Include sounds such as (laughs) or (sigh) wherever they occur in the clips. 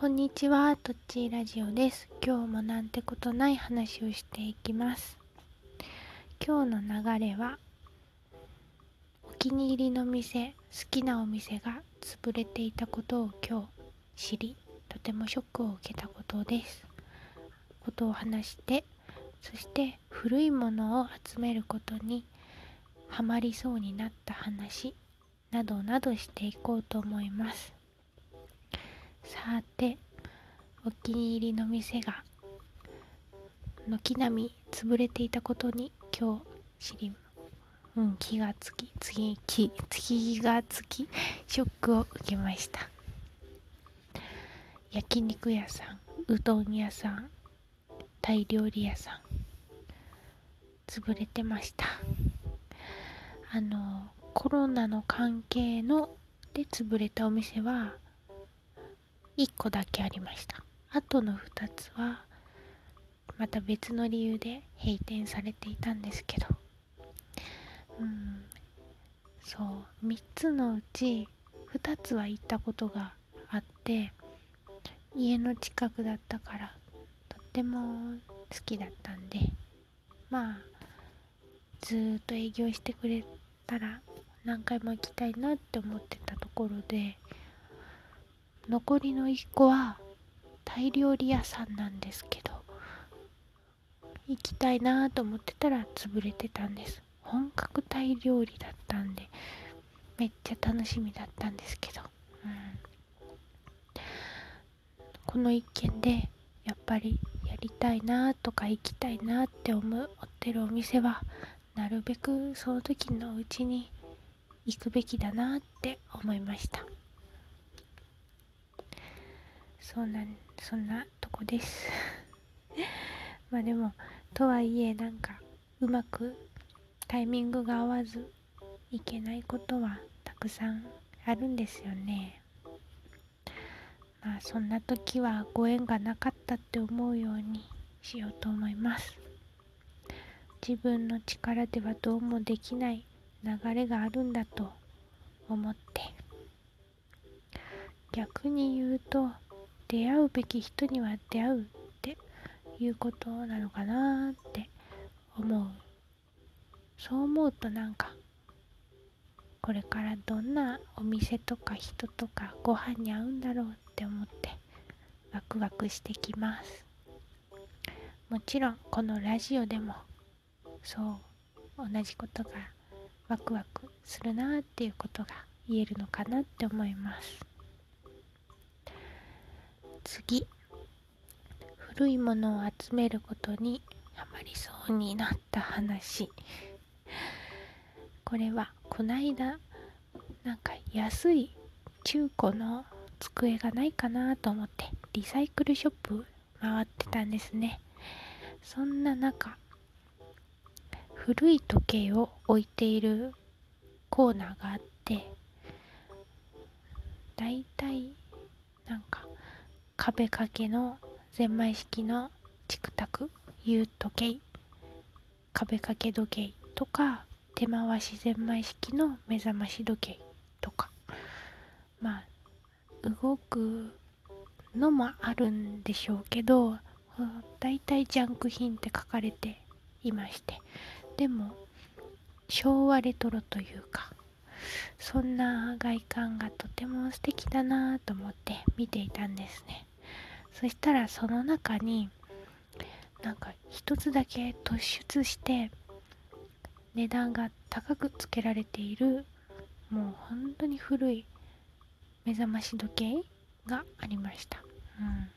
こんにちは、とっちラジオです。今日もなんてことない話をしていきます。今日の流れは、お気に入りの店、好きなお店が潰れていたことを今日知り、とてもショックを受けたことです。ことを話して、そして古いものを集めることにハマりそうになった話などなどしていこうと思います。さてお気に入りの店が軒並み潰れていたことに今日知り、うん、気がつき次気気がつきショックを受けました。焼肉屋さんうどん屋さんタイ料理屋さん潰れてました。あのコロナの関係ので潰れたお店は1個だけありました。あとの2つはまた別の理由で閉店されていたんですけど。うんそう。3つのうち2つは行ったことがあって家の近くだったからとっても好きだったんでまあずっと営業してくれたら何回も行きたいなって思ってたところで残りの1個はタイ料理屋さんなんですけど行きたいなと思ってたら潰れてたんです。本格タイ料理だったんでめっちゃ楽しみだったんですけど、うん、この一件でやっぱりやりたいなとか行きたいなって思ってるお店はなるべくその時のうちに行くべきだなって思いました。そうなそんなとこです。(laughs) まあでもとはいえなんかうまくタイミングが合わずいけないことはたくさんあるんですよね。まあそんな時はご縁がなかったって思うようにしようと思います。自分の力ではどうもできない流れがあるんだと思って。逆に言うと出会うべき人には出会うっていうことなのかなって思う。そう思うとなんかこれからどんなお店とか人とかご飯に合うんだろうって思ってワクワクしてきます。もちろんこのラジオでもそう同じことがワクワクするなっていうことが言えるのかなって思います。次。古いものを集めることにハマりそうになった話。これはこないだなんか安い中古の机がないかなと思ってリサイクルショップ回ってたんですね。そんな中古い時計を置いているコーナーがあってだいたいなんか壁掛けのゼンマイ式のチクタク U 時計壁掛け時計とか手回しゼンマイ式の目覚まし時計とか。まあ動くのもあるんでしょうけどだいたいジャンク品って書かれていまして。でも昭和レトロというかそんな外観がとても素敵だなと思って見ていたんですね。そしたらその中になんか一つだけ突出して値段が高くつけられているもう本当に古い目覚まし時計がありました、うん、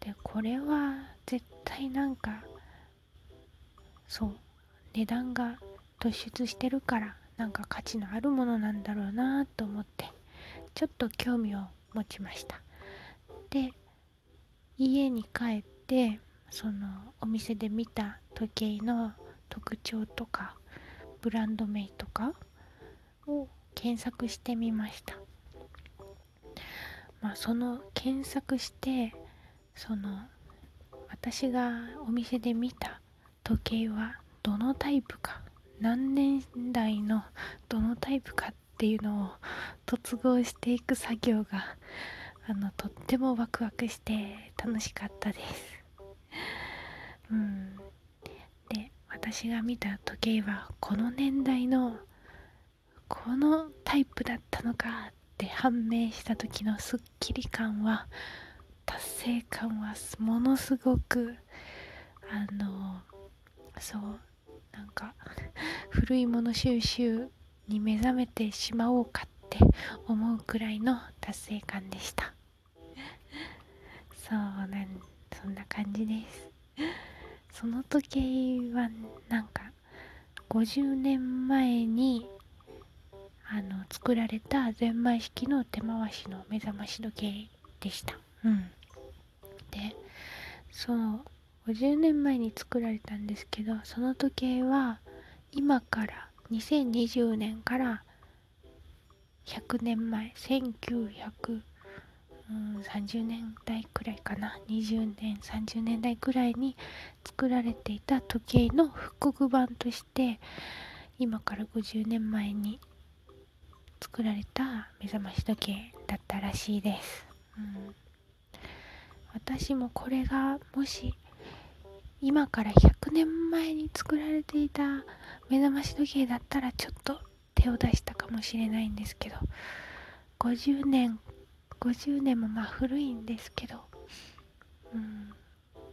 でこれは絶対なんかそう値段が突出してるからなんか価値のあるものなんだろうなと思ってちょっと興味を持ちました。で家に帰ってそのお店で見た時計の特徴とかブランド名とかを検索してみました。まあその検索してその私がお店で見た時計はどのタイプか何年代のどのタイプかっていうのを突合していく作業があのとってもワクワクして楽しかったです。うん。で私が見た時計はこの年代のこのタイプだったのかって判明した時のスッキリ感は達成感はものすごくあのそうなんか古いもの収集に目覚めてしまおうかって思うくらいの達成感でした。そうなんそんな感じです。(laughs) その時計はなんか50年前にあの作られたゼンマイ式の手回しの目覚まし時計でした。うん。でそう50年前に作られたんですけどその時計は今から2020年から100年前1930年代くらいかな。20年30年代くらいに作られていた時計の復刻版として今から50年前に作られた目覚まし時計だったらしいです、うん、私もこれがもし今から100年前に作られていた目覚まし時計だったらちょっと手を出したかもしれないんですけど50年50年もまあ古いんですけどうん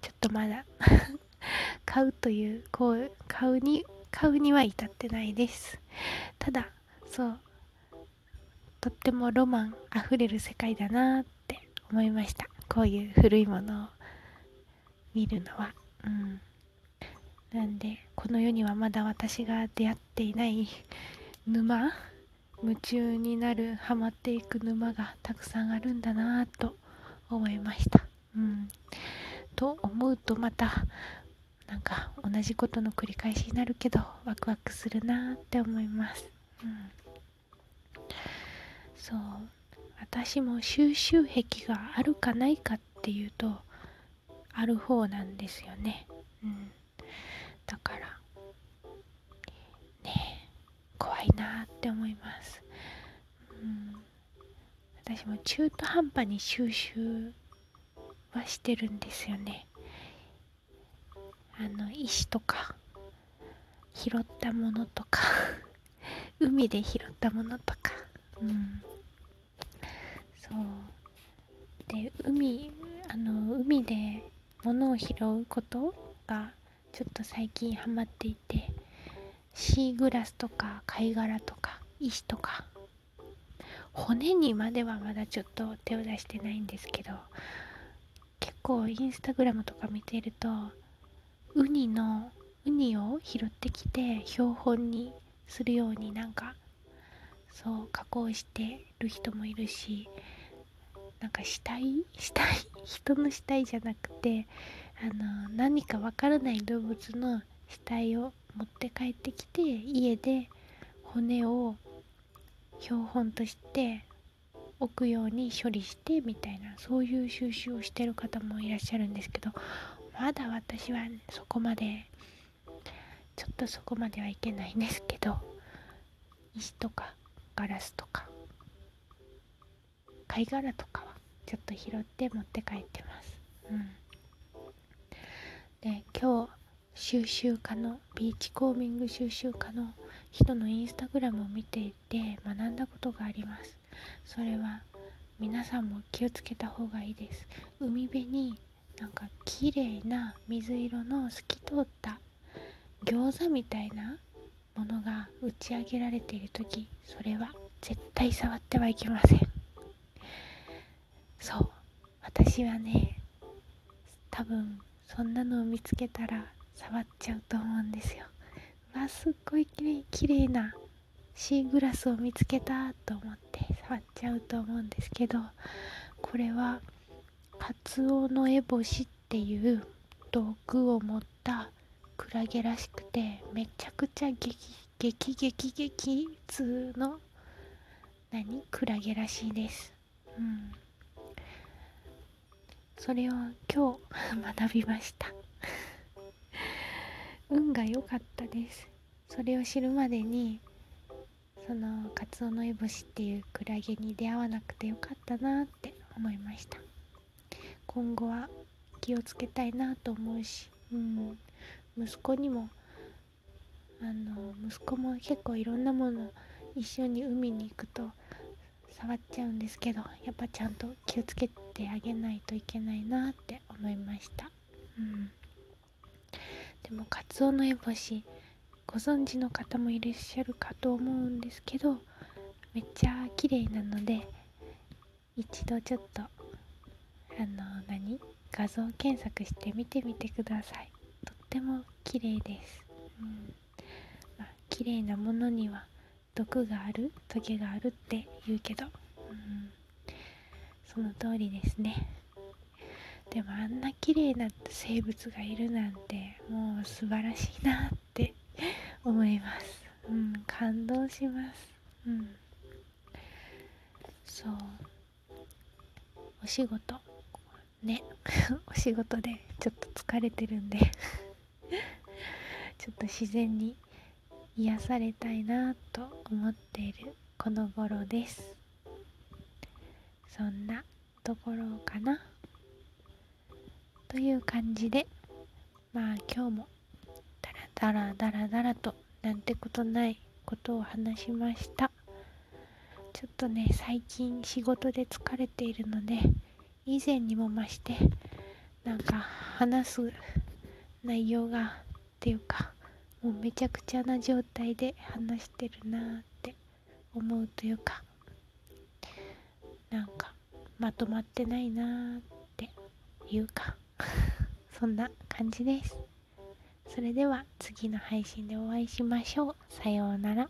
ちょっとまだ (laughs) 買うというこう買うに買うには至ってないです。ただそうとってもロマンあふれる世界だなって思いました。こういう古いものを見るのは。うん。なんでこの世にはまだ私が出会っていない沼夢中になるハマっていく沼がたくさんあるんだなぁと思いました。うん。と思うとまたなんか同じことの繰り返しになるけどワクワクするなって思います。うん。そう。私も収集癖があるかないかっていうとある方なんですよね。うん、だから怖いなって思います。うん、私も中途半端に収集はしてるんですよね。あの石とか拾ったものとか (laughs) 海で拾ったものとか、うん、そう。で海あの海で物を拾うことがちょっと最近ハマっていて。シーグラスとか貝殻とか石とか。骨にまではまだちょっと手を出してないんですけど結構インスタグラムとか見てるとウニのウニを拾ってきて標本にするようになんかそう加工してる人もいるしなんか死体死体？人の死体じゃなくてあの何かわからない動物の死体を持って帰ってきて家で骨を標本として置くように処理してみたいなそういう収集をしてる方もいらっしゃるんですけどまだ私はそこまでちょっとそこまではいけないんですけど石とかガラスとか貝殻とかはちょっと拾って持って帰ってます。うん、で今日収集家のビーチコーミング収集家の人のインスタグラムを見ていて学んだことがあります。それは皆さんも気をつけた方がいいです。海辺になんか綺麗な水色の透き通った餃子みたいなものが打ち上げられている時それは絶対触ってはいけません。そう私はね多分そんなのを見つけたら触っちゃうと思うんですよ。わすっごいきれいきれいなシーグラスを見つけたと思って触っちゃうと思うんですけどこれはカツオノエボシっていう道具を持ったクラゲらしくてめちゃくちゃ激激激激痛の何？クラゲらしいです。うん。それを今日 (laughs) 学びました。運が良かったです。それを知るまでにそのカツオノエボシっていうクラゲに出会わなくてよかったなって思いました。今後は気をつけたいなと思うし、うん、息子にもあの息子も結構いろんなもの一緒に海に行くと触っちゃうんですけどやっぱちゃんと気をつけてあげないといけないなって思いました、うん、でもカツオノエボシご存知の方もいらっしゃるかと思うんですけどめっちゃ綺麗なので一度ちょっとあの何？画像検索して見てみてください。とっても綺麗です、うん。まあ、綺麗なものには毒があるトゲがあるって言うけど、うん、その通りですね。でもあんな綺麗な生物がいるなんてもう素晴らしいなって (laughs) 思います、うん、感動します、うん、そう。お仕事。ね。(laughs) お仕事でちょっと疲れてるんで。(laughs) ちょっと自然に癒されたいなと思っているこの頃です。そんなところかな。という感じでまあ今日もダラダラダラダラとなんてことないことを話しました。ちょっとね最近仕事で疲れているので以前にも増してなんか話す内容がっていうかもうめちゃくちゃな状態で話してるなーって思うというかなんかまとまってないなーっていうか (laughs) そんな感じです。それでは次の配信でお会いしましょう。さようなら。